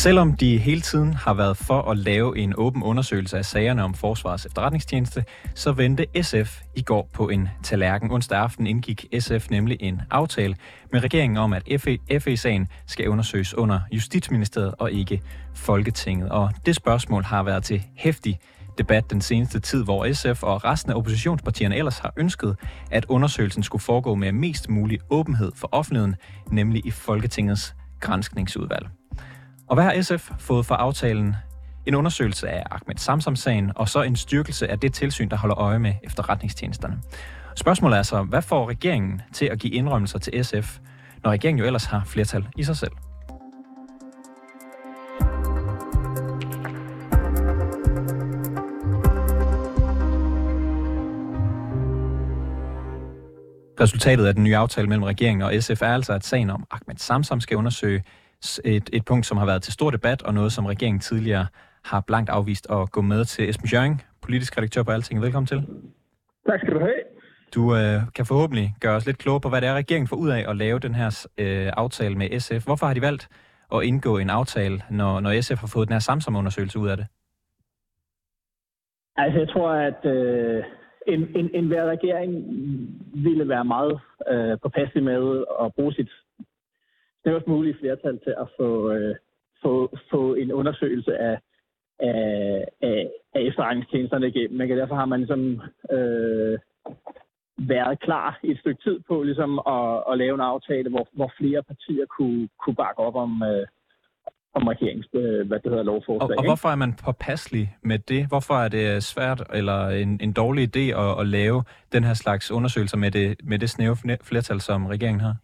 Selvom de hele tiden har været for at lave en åben undersøgelse af sagerne om Forsvarets efterretningstjeneste, så vendte SF i går på en tallerken. Onsdag aften indgik SF nemlig en aftale med regeringen om, at FE-sagen skal undersøges under Justitsministeriet og ikke Folketinget. Og det spørgsmål har været til hæftig debat den seneste tid, hvor SF og resten af oppositionspartierne ellers har ønsket, at undersøgelsen skulle foregå med mest mulig åbenhed for offentligheden, nemlig i Folketingets grænskningsudvalg. Og hvad har SF fået for aftalen? En undersøgelse af Ahmed Samsam-sagen, og så en styrkelse af det tilsyn, der holder øje med efterretningstjenesterne. Spørgsmålet er så, hvad får regeringen til at give indrømmelser til SF, når regeringen jo ellers har flertal i sig selv? Resultatet af den nye aftale mellem regeringen og SF er altså, at sagen om Ahmed Samsam skal undersøge et, et punkt, som har været til stor debat, og noget, som regeringen tidligere har blankt afvist at gå med til. Esben Schøring, politisk redaktør på Alting. Velkommen til. Tak skal du have. Du øh, kan forhåbentlig gøre os lidt klogere på, hvad det er, regeringen får ud af at lave den her øh, aftale med SF. Hvorfor har de valgt at indgå en aftale, når, når SF har fået den her Samsam-undersøgelse ud af det? Altså, jeg tror, at øh, en, en, en hver regering ville være meget øh, påpasselig med at bruge sit snævest mulige flertal til at få, øh, få, få en undersøgelse af, af, af, af efterretningstjenesterne igennem. Men derfor har man ligesom, øh, været klar i et stykke tid på ligesom at, at lave en aftale, hvor, hvor flere partier kunne, kunne bakke op om, øh, om regerings, øh, hvad det hedder, lovforslag. Og, og hvorfor er man påpasselig med det? Hvorfor er det svært eller en, en dårlig idé at, at lave den her slags undersøgelser med det, med det snæve flertal, som regeringen har?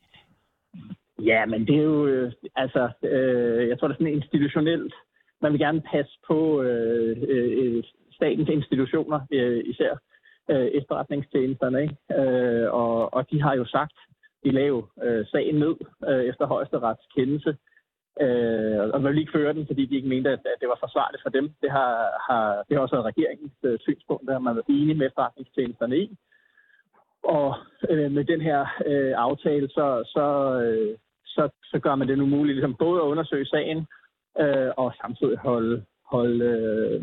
Ja, men det er jo, øh, altså, øh, jeg tror, det er sådan institutionelt. Man vil gerne passe på øh, øh, statens institutioner, øh, især øh, efterretningstjenesterne, ikke? Øh, og, og de har jo sagt, de lavede øh, sagen ned øh, efter højesterets kendelse, øh, og man vil ikke føre den, fordi de ikke mente, at, at det var forsvarligt for dem. Det har, har, det har også været regeringens øh, synspunkt, der man var enige med efterretningstjenesterne i. Og øh, med den her øh, aftale, så, så, øh, så, så gør man det nu muligt ligesom både at undersøge sagen øh, og samtidig holde, holde øh,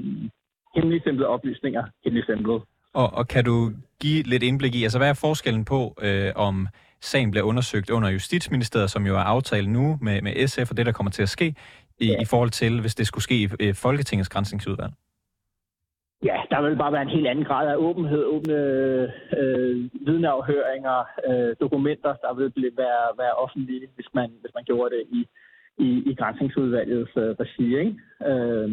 hemmeligstemplet oplysninger hemmeligstemplet. Og, og kan du give lidt indblik i, altså hvad er forskellen på, øh, om sagen bliver undersøgt under Justitsministeriet, som jo er aftalt nu med, med SF og det, der kommer til at ske, i, ja. i forhold til, hvis det skulle ske i øh, Folketingets grænsningsudvalg? Der vil bare være en helt anden grad af åbenhed, åbne øh, vidneafhøringer, øh, dokumenter, der vil blive, være, være offentlige, hvis man, hvis man gjorde det i, i, i grænsningsudvalgets øh, regi. Ikke? Øh,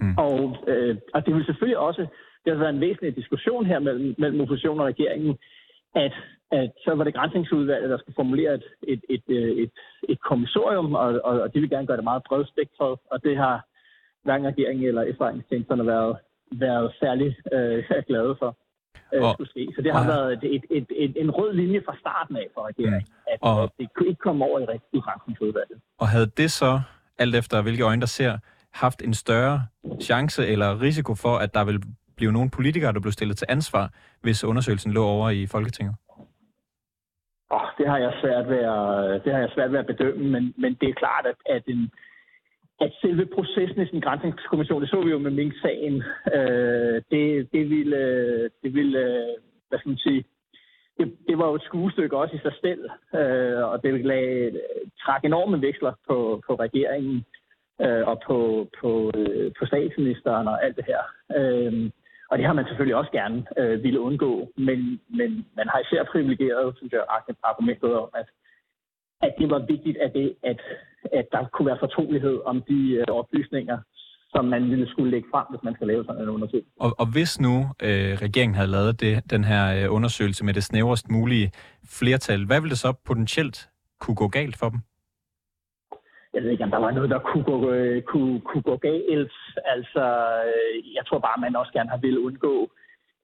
mm. og, øh, og det vil selvfølgelig også, det har været en væsentlig diskussion her mellem, mellem oppositionen og regeringen, at, at så var det grænsningsudvalget, der skulle formulere et, et, et, et, et, et kommissorium, og, og, og de vil gerne gøre det meget bredspektret, og det har hverken regeringen eller efterretningstjenesterne været, været særlig øh, glade for øh, og, skulle ske. Så det har og, været et, et, et, et, en rød linje fra starten af for regeringen, mm, at, og, at det kunne ikke komme over i, i grænsningsudvalget. Og havde det så, alt efter hvilke øjne der ser, haft en større chance eller risiko for, at der vil blive nogle politikere, der blev stillet til ansvar, hvis undersøgelsen lå over i Folketinget? Oh, det har jeg svært ved at, det har jeg svært ved at bedømme, men, men det er klart, at, at, en, at selve processen i sin grænsningskommission, det så vi jo med Mink-sagen, øh, det, det ville, øh, det ville øh, hvad skal man sige, det, det var jo et skuestykke også i sig selv, øh, og det lagde, øh, trak enorme veksler på, på regeringen øh, og på, på, øh, på statsministeren og alt det her. Øh, og det har man selvfølgelig også gerne øh, ville undgå, men, men man har især privilegeret, synes jeg, argumentet om, at, at det var vigtigt, at, det, at, at der kunne være fortrolighed om de øh, oplysninger, som man ville skulle lægge frem, hvis man skal lave sådan en undersøgelse. Og, og hvis nu øh, regeringen havde lavet det, den her øh, undersøgelse med det snævrest mulige flertal, hvad ville det så potentielt kunne gå galt for dem? jeg ved ikke, om der var noget, der kunne gå, øh, kunne, kunne gå galt. Altså, øh, jeg tror bare, man også gerne har ville undgå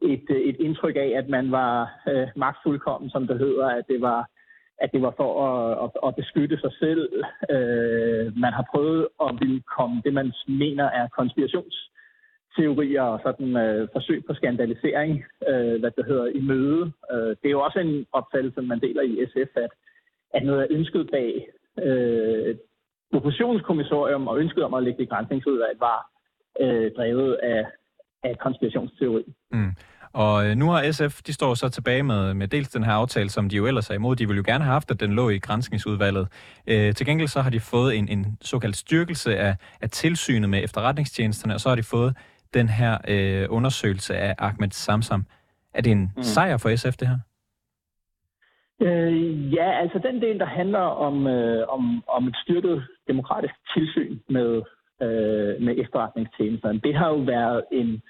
et, øh, et indtryk af, at man var øh, magtfuldkommen, som det hedder, at det var at det var for at, at, at beskytte sig selv. Øh, man har prøvet at ville komme det, man mener er konspirationsteorier og sådan øh, forsøg på skandalisering, øh, hvad det hedder, i møde. Øh, det er jo også en opfattelse, man deler i SF, at, at noget er ønsket bag øh, oppositionskommissorium og ønsket om at lægge det grænsningsudvalg var øh, drevet af, af konspirationsteori. Mm. Og øh, nu har SF, de står så tilbage med, med dels den her aftale, som de jo ellers er imod. De ville jo gerne have haft, at den lå i grænskningsudvalget. Øh, til gengæld så har de fået en, en såkaldt styrkelse af, af tilsynet med efterretningstjenesterne, og så har de fået den her øh, undersøgelse af Ahmed Samsam. Er det en mm. sejr for SF, det her? Øh, ja, altså den del, der handler om, øh, om, om et styrket demokratisk tilsyn med, øh, med efterretningstjenesterne, det har jo været en,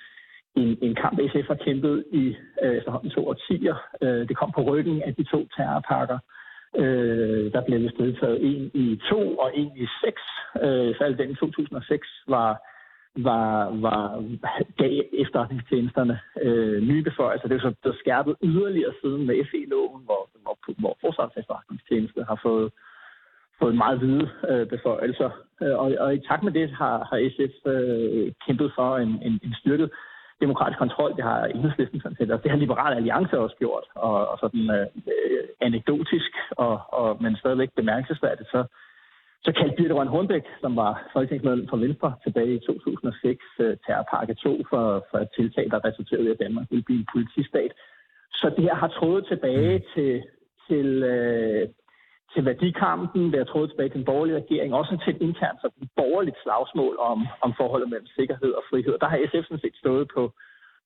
en, en kamp, SF har kæmpet i øh, efterhånden to årtier. Øh, det kom på ryggen af de to terrorpakker. Øh, der blev vist vedtaget en i to og en i seks. Øh, så den i 2006 var var, var, gav efterretningstjenesterne øh, nye beføjelser. Det er så der skærpet yderligere siden med FE-loven, hvor, hvor, hvor forsvars efterretningstjeneste har fået, fået meget hvide øh, beføjelser. Øh, og, og i takt med det har, har SF øh, kæmpet for en, en, en styrket demokratisk kontrol. Det har enhedslisten sådan set, og det har Liberale Alliance også gjort. Og, og sådan øh, anekdotisk, og, og, men stadigvæk bemærkelsesværdigt, så så kaldte Birte Røn Hornbæk, som var folketingsmedlem for Venstre tilbage i 2006, øh, terrorpakke 2 for, for et tiltag, der resulterede i, at Danmark ville blive en politistat. Så det her har trådet tilbage mm. til, til, øh, til værdikampen, der har trådet tilbage til den borgerlige regering, også til et internt så et borgerligt slagsmål om, om forholdet mellem sikkerhed og frihed. Der har SF sådan set stået på,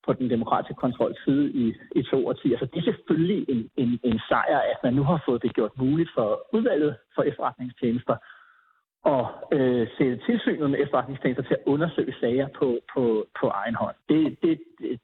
på den demokratiske kontrol side i, i to årtier. Så altså, det er selvfølgelig en, en, en sejr, at man nu har fået det gjort muligt for udvalget for efterretningstjenester og øh, sætte tilsynet med efterretningstjenester til at undersøge sager på, på, på egen hånd. Det, det,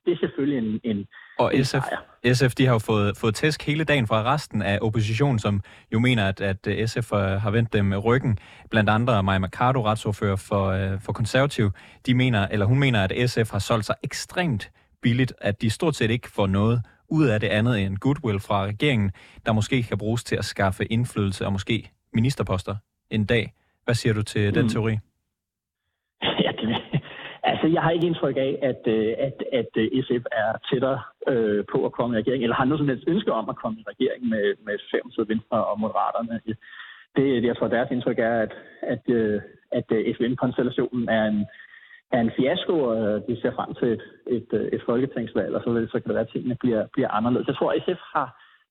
det, er selvfølgelig en, en Og en SF, SF de har jo fået, fået tæsk hele dagen fra resten af oppositionen, som jo mener, at, at SF har vendt dem ryggen. Blandt andre Maja Mercado, retsordfører for, øh, for konservativ, de mener, eller hun mener, at SF har solgt sig ekstremt billigt, at de stort set ikke får noget ud af det andet end goodwill fra regeringen, der måske kan bruges til at skaffe indflydelse og måske ministerposter en dag. Hvad siger du til den mm. teori? Ja, det, altså, jeg har ikke indtryk af, at, øh, at, at øh, SF er tættere øh, på at komme i regering, eller har noget som helst ønske om at komme i regering med, med Socialdemokratiet, Venstre og Moderaterne. Det, jeg tror, deres indtryk er, at, at, øh, at FN-konstellationen er en, er en fiasko, og de ser frem til et, et, et folketingsvalg, og så, så kan det være, at tingene bliver, bliver anderledes. Jeg tror, at SF har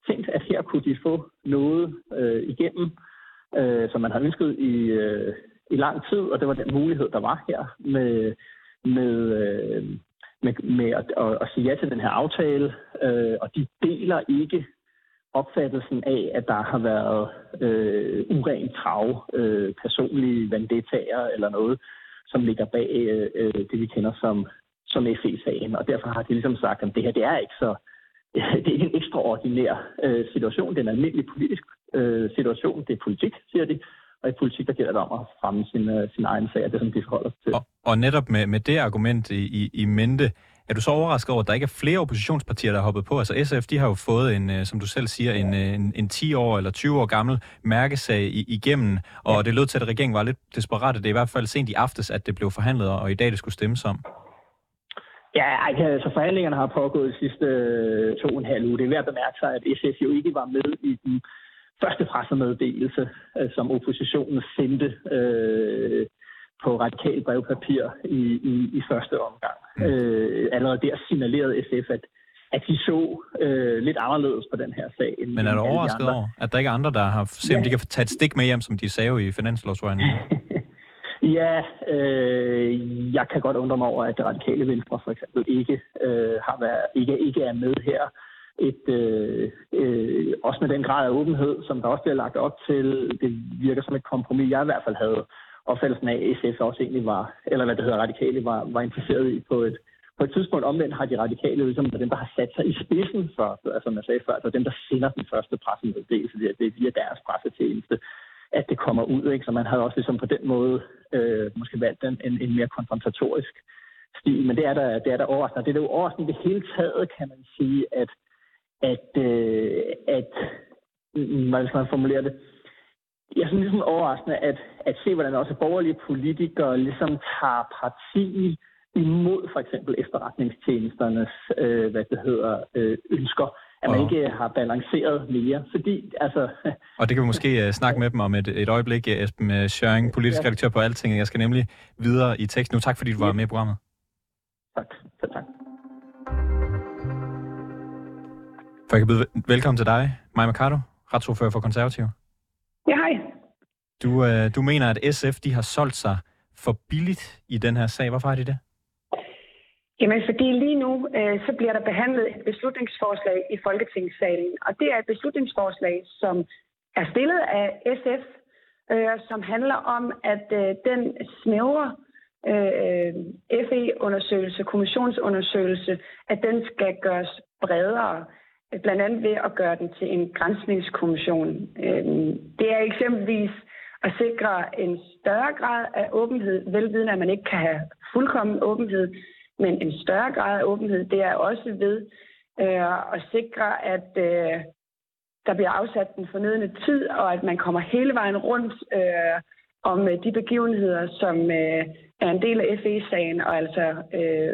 tænkt, at her kunne de få noget øh, igennem, øh, som man har ønsket i, øh, i lang tid, og det var den mulighed, der var her med, med, øh, med, med at, at, at sige ja til den her aftale, øh, og de deler ikke opfattelsen af, at der har været øh, urent trav, øh, personlige vendettager eller noget, som ligger bag øh, det, vi kender som, som FE-sagen. Og derfor har de ligesom sagt, at det her det er ikke så det er ikke en ekstraordinær øh, situation. Det er en almindelig politisk øh, situation. Det er politik, siger de. Og i politik, der gælder det om at fremme sin, øh, sin egen sag, og det som de forholder sig til. Og, og netop med, med det argument i, i, i mente, er du så overrasket over, at der ikke er flere oppositionspartier, der har hoppet på? Altså SF, de har jo fået en, øh, som du selv siger, en, øh, en, en 10 år eller 20 år gammel mærkesag i, igennem, og ja. det lød til, at regeringen var lidt desperat. Det er i hvert fald sent i aftes, at det blev forhandlet, og i dag det skulle stemmes om. Ja, altså forhandlingerne har pågået de sidste øh, to og en halv uge. Det er værd at bemærke sig, at SF jo ikke var med i den første pressemeddelelse, øh, som oppositionen sendte øh, på radikal brevpapir i, i, i første omgang. Mm. Øh, allerede der signalerede SF, at, at de så øh, lidt anderledes på den her sag. End, Men er du overrasket over, at der ikke er andre, der har set, ja. om de kan tage et stik med hjem, som de sagde i finanslovsforhandlingen? Ja, øh, jeg kan godt undre mig over, at det radikale venstre for eksempel ikke, øh, har været, ikke, ikke er med her. Et, øh, øh, også med den grad af åbenhed, som der også bliver lagt op til, det virker som et kompromis, jeg i hvert fald havde opfattelsen af, at SF også egentlig var, eller hvad det hedder, radikale var, var interesseret i på et, på et tidspunkt omvendt har de radikale ligesom dem, der har sat sig i spidsen for, altså som jeg sagde før, altså dem, der sender den første pressemeddelelse, det er via deres pressetjeneste at det kommer ud. Ikke? Så man havde også ligesom på den måde øh, måske valgt en, en, en mere konfrontatorisk stil. Men det er der, det er der overraskende. Det er jo overraskende det hele taget, kan man sige, at, at, øh, at hvordan skal man formulere det? Jeg synes ligesom overraskende at, at se, hvordan også borgerlige politikere ligesom tager parti imod for eksempel efterretningstjenesternes øh, hvad det hedder, øh, ønsker at man ikke har balanceret mere. Fordi, altså... Og det kan vi måske uh, snakke med dem om et, et øjeblik, Esben Schøring, politisk redaktør på Altinget. Jeg skal nemlig videre i teksten nu. Tak fordi du var med i programmet. Tak. tak, For jeg kan byde velkommen til dig, Maja Mercado, retsordfører for konservative. Ja, hej. Du, uh, du mener, at SF de har solgt sig for billigt i den her sag. Hvorfor har de det? Jamen, fordi lige nu, øh, så bliver der behandlet et beslutningsforslag i Folketingssalen. Og det er et beslutningsforslag, som er stillet af SF, øh, som handler om, at øh, den snævre øh, FE-undersøgelse, kommissionsundersøgelse, at den skal gøres bredere, blandt andet ved at gøre den til en grænsningskommission. Øhm, det er eksempelvis at sikre en større grad af åbenhed, velvidende at man ikke kan have fuldkommen åbenhed, men en større grad af åbenhed, det er også ved øh, at sikre, at øh, der bliver afsat den fornødende tid, og at man kommer hele vejen rundt øh, om øh, de begivenheder, som øh, er en del af FE-sagen, og altså øh,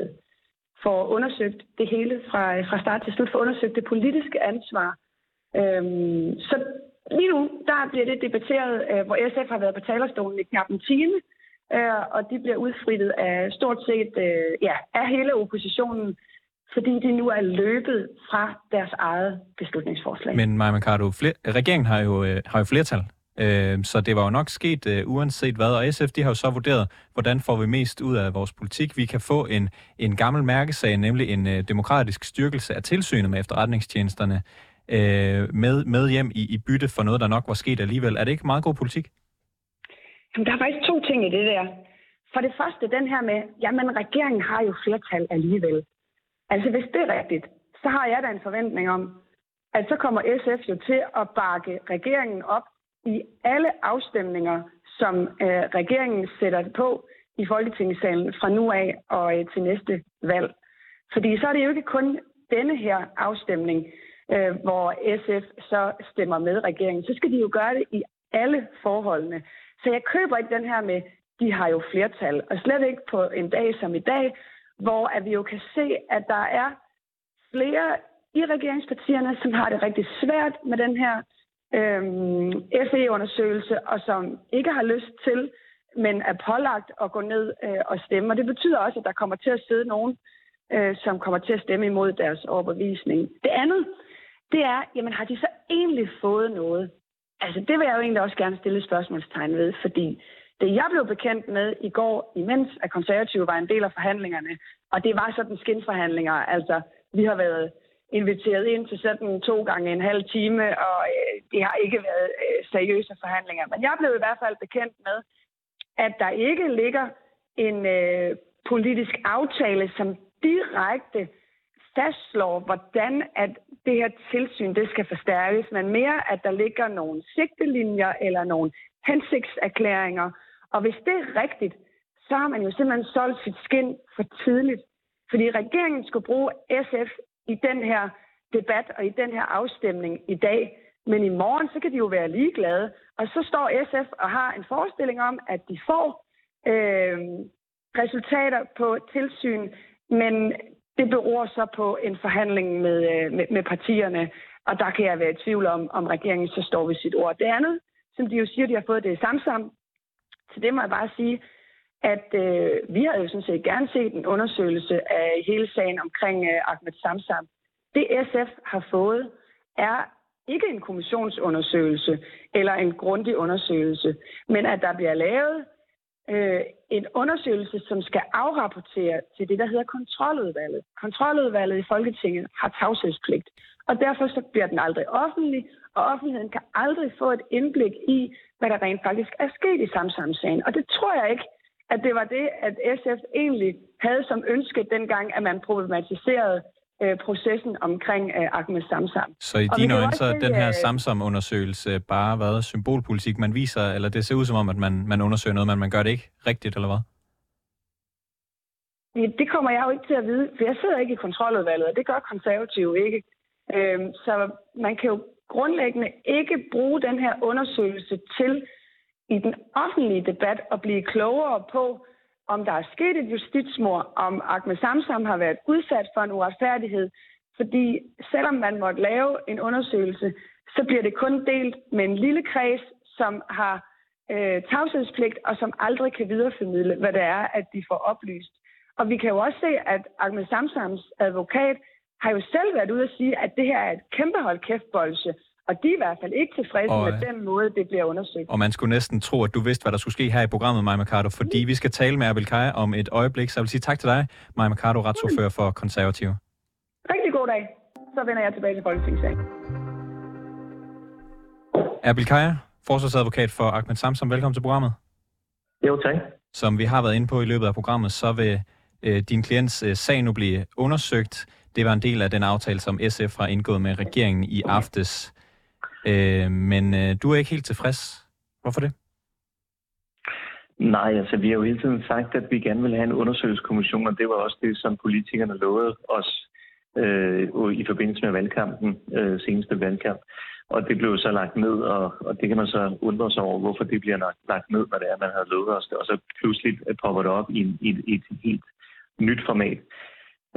får undersøgt det hele fra, fra start til slut, får undersøgt det politiske ansvar. Øhm, så lige nu, der bliver det debatteret, øh, hvor SF har været på talerstolen i knap en time, øh, og de bliver udfrittet af stort set øh, ja, af hele oppositionen, fordi de nu er løbet fra deres eget beslutningsforslag. Men Maja Mercado, regeringen har jo, øh, har jo flertal, øh, så det var jo nok sket øh, uanset hvad, og SF de har jo så vurderet, hvordan får vi mest ud af vores politik. Vi kan få en, en gammel mærkesag, nemlig en øh, demokratisk styrkelse af tilsynet med efterretningstjenesterne, øh, med, med hjem i, i bytte for noget, der nok var sket alligevel. Er det ikke meget god politik? Jamen, der er faktisk to ting i det der. For det første, den her med, jamen regeringen har jo flertal alligevel. Altså hvis det er rigtigt, så har jeg da en forventning om, at så kommer SF jo til at bakke regeringen op i alle afstemninger, som øh, regeringen sætter på i Folketingssalen fra nu af og øh, til næste valg. Fordi så er det jo ikke kun denne her afstemning, øh, hvor SF så stemmer med regeringen. Så skal de jo gøre det i alle forholdene. Så jeg køber ikke den her med, de har jo flertal, og slet ikke på en dag som i dag, hvor at vi jo kan se, at der er flere i regeringspartierne, som har det rigtig svært med den her øh, FE-undersøgelse, og som ikke har lyst til, men er pålagt at gå ned øh, og stemme. Og det betyder også, at der kommer til at sidde nogen, øh, som kommer til at stemme imod deres overbevisning. Det andet, det er, jamen har de så egentlig fået noget? Altså, det vil jeg jo egentlig også gerne stille et spørgsmålstegn ved, fordi det, jeg blev bekendt med i går, imens at konservative var en del af forhandlingerne, og det var sådan skinforhandlinger, altså, vi har været inviteret ind til sådan to gange en halv time, og øh, det har ikke været øh, seriøse forhandlinger. Men jeg blev i hvert fald bekendt med, at der ikke ligger en øh, politisk aftale, som direkte fastslår, hvordan at det her tilsyn det skal forstærkes, men mere, at der ligger nogle sigtelinjer eller nogle hensigtserklæringer. Og hvis det er rigtigt, så har man jo simpelthen solgt sit skin for tidligt. Fordi regeringen skulle bruge SF i den her debat og i den her afstemning i dag. Men i morgen, så kan de jo være ligeglade. Og så står SF og har en forestilling om, at de får øh, resultater på tilsyn, men det beror så på en forhandling med, øh, med, med partierne, og der kan jeg være i tvivl om, om regeringen så står ved sit ord. Det andet, som de jo siger, de har fået det samsam, til det må jeg bare sige, at øh, vi har jo sådan set gerne set en undersøgelse af hele sagen omkring øh, Ahmed Samsam. Det SF har fået, er ikke en kommissionsundersøgelse eller en grundig undersøgelse, men at der bliver lavet øh, en undersøgelse, som skal afrapportere til det, der hedder kontroludvalget. Kontroludvalget i Folketinget har tavshedspligt, og derfor så bliver den aldrig offentlig, og offentligheden kan aldrig få et indblik i, hvad der rent faktisk er sket i Samsam-sagen. Og det tror jeg ikke, at det var det, at SF egentlig havde som ønske dengang, at man problematiserede øh, processen omkring øh, Ahmed Samsam. Så i dine øjne, så den her øh, Samsam-undersøgelse bare været symbolpolitik, man viser, eller det ser ud som om, at man, man undersøger noget, men man gør det ikke rigtigt, eller hvad? Det kommer jeg jo ikke til at vide, for jeg sidder ikke i kontroludvalget, og det gør konservative ikke. Øhm, så man kan jo grundlæggende ikke bruge den her undersøgelse til i den offentlige debat at blive klogere på, om der er sket et justitsmord, om Ahmed Samsam har været udsat for en uretfærdighed, Fordi selvom man måtte lave en undersøgelse, så bliver det kun delt med en lille kreds, som har øh, tavshedspligt og som aldrig kan videreformidle, hvad det er, at de får oplyst. Og vi kan jo også se, at Ahmed Samsams advokat har jo selv været ude at sige, at det her er et kæmpe hold kæft og de er i hvert fald ikke tilfredse og, med den måde, det bliver undersøgt. Og man skulle næsten tro, at du vidste, hvad der skulle ske her i programmet, Maja Mercado, fordi mm. vi skal tale med Abel Kaja om et øjeblik. Så jeg vil sige tak til dig, Maja Mercado, retsordfører for Konservative. Rigtig god dag. Så vender jeg tilbage til Folketingssalen. Abel Kaja, forsvarsadvokat for Ahmed Samsam. Velkommen til programmet. Jo, tak. Som vi har været inde på i løbet af programmet, så vil øh, din klients øh, sag nu blive undersøgt. Det var en del af den aftale, som SF har indgået med regeringen i aftes. Øh, men øh, du er ikke helt tilfreds. Hvorfor det? Nej, altså vi har jo hele tiden sagt, at vi gerne vil have en undersøgelseskommission, og det var også det, som politikerne lovede os øh, i forbindelse med valgkampen, øh, seneste valgkamp. Og det blev så lagt ned, og, og det kan man så undre sig over, hvorfor det bliver lagt ned, når det er, man havde lovet os det. Og så pludselig øh, popper det op i, en, i, et, i et helt nyt format.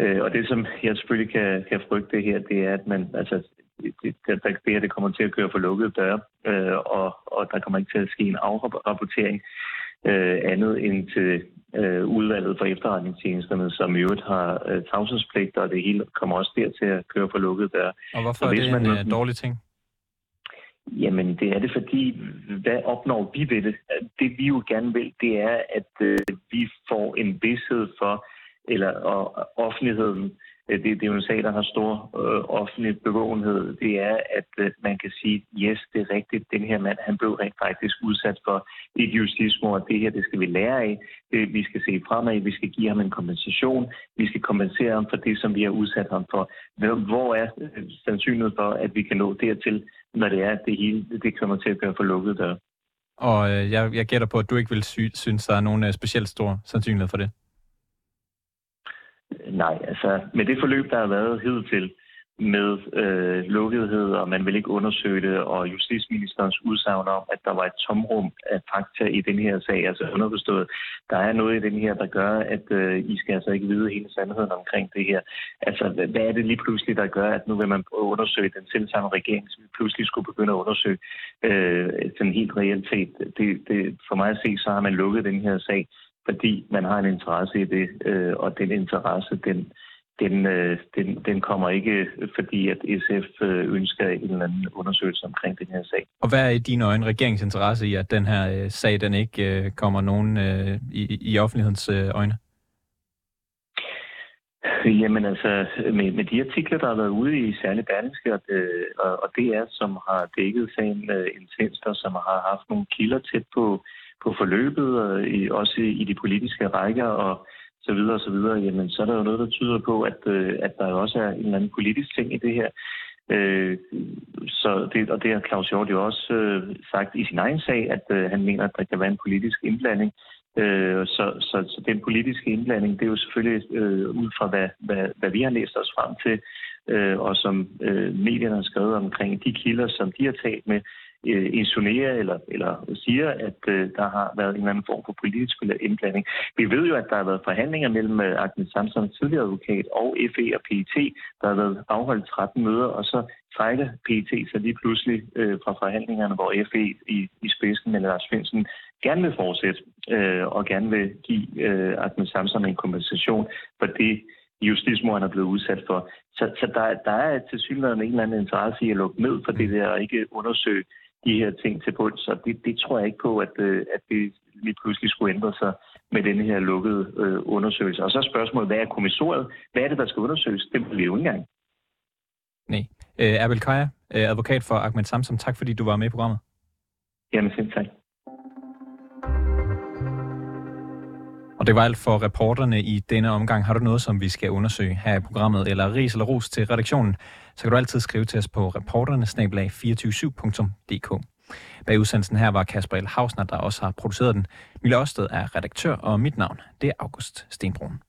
Øh, og det, som jeg selvfølgelig kan, kan frygte her, det er, at man, altså, det, det, det her det kommer til at køre for lukkede døre, øh, og, og der kommer ikke til at ske en afrapportering øh, andet end til øh, udvalget for efterretningstjenesterne, som i øvrigt har øh, tavshedspligt, og det hele kommer også der til at køre for lukkede døre. Og hvorfor er det man, en øh, dårlig ting? Jamen, det er det, fordi hvad opnår vi ved det? Det vi jo gerne vil, det er, at øh, vi får en vidshed for, eller og offentligheden Øh, det, det er jo en sag, der har stor øh, offentlig bevågenhed, det er, at øh, man kan sige, yes, det er rigtigt, den her mand, han blev rent faktisk udsat for et justitsmord, det her, det skal vi lære af, det, vi skal se fremad, vi skal give ham en kompensation, vi skal kompensere ham for det, som vi har udsat ham for. Hvor er øh, sandsynligheden for, at vi kan nå dertil, når det er, at det hele det kommer til at gøre for lukket der? Og øh, jeg, jeg gætter på, at du ikke vil sy- synes, der er nogen øh, specielt stor sandsynlighed for det. Nej, altså med det forløb, der har været hidtil med øh, lukkethed, og man vil ikke undersøge det, og justitsministerens udsagn om, at der var et tomrum af fakta i den her sag, altså underforstået, der er noget i den her, der gør, at øh, I skal altså ikke vide hele sandheden omkring det her. Altså, hvad er det lige pludselig, der gør, at nu vil man undersøge den selv samme regering, som pludselig skulle begynde at undersøge øh, den helt realitet? Det, det, for mig at se, så har man lukket den her sag fordi man har en interesse i det, øh, og den interesse, den, den, øh, den, den kommer ikke, fordi at SF øh, ønsker en eller anden undersøgelse omkring den her sag. Og hvad er i dine øjne regeringens interesse i, at den her øh, sag, den ikke øh, kommer nogen øh, i, i offentlighedens øh, øjne? Jamen altså, med, med de artikler, der har været ude i særligt Berlingske og, og, og DR, som har dækket sagen øh, intenst, og som har haft nogle kilder tæt på på forløbet, og i, også i de politiske rækker og så videre og så videre, jamen så er der jo noget, der tyder på, at, øh, at der også er en eller anden politisk ting i det her. Øh, så det, og det har Claus Hjort jo også øh, sagt i sin egen sag, at øh, han mener, at der kan være en politisk indblanding. Øh, så, så, så den politiske indblanding, det er jo selvfølgelig øh, ud fra, hvad, hvad, hvad vi har læst os frem til, øh, og som øh, medierne har skrevet omkring de kilder, som de har talt med, øh, insinuerer eller, eller siger, at øh, der har været en eller anden form for politisk indblanding. Vi ved jo, at der har været forhandlinger mellem øh, Ahmed Samson, tidligere advokat, og FE og PET. Der har været afholdt 13 møder, og så trækker PET så lige pludselig øh, fra forhandlingerne, hvor FE i, i spidsen med Lars Finsen gerne vil fortsætte øh, og gerne vil give øh, Ahmed Samson en kompensation for det, justitsmorden er blevet udsat for. Så, så der, der er til synligheden en eller anden interesse i at lukke ned for det der og ikke undersøge de her ting til bunds. Så det, det tror jeg ikke på, at, øh, at det lige pludselig skulle ændre sig med denne her lukkede øh, undersøgelse. Og så er spørgsmålet, hvad er kommissoriet? Hvad er det, der skal undersøges? Det bliver jo ikke engang. Nej. Øh, Abel Kaja, øh, advokat for Ahmed Samsam, tak fordi du var med i programmet. Jamen selv tak. Og det var alt for reporterne i denne omgang. Har du noget, som vi skal undersøge her i programmet, eller ris eller ros til redaktionen, så kan du altid skrive til os på reporternesnablag247.dk. Bag udsendelsen her var Kasper L. Hausner, der også har produceret den. Mille Ørsted er redaktør, og mit navn det er August Stenbrun.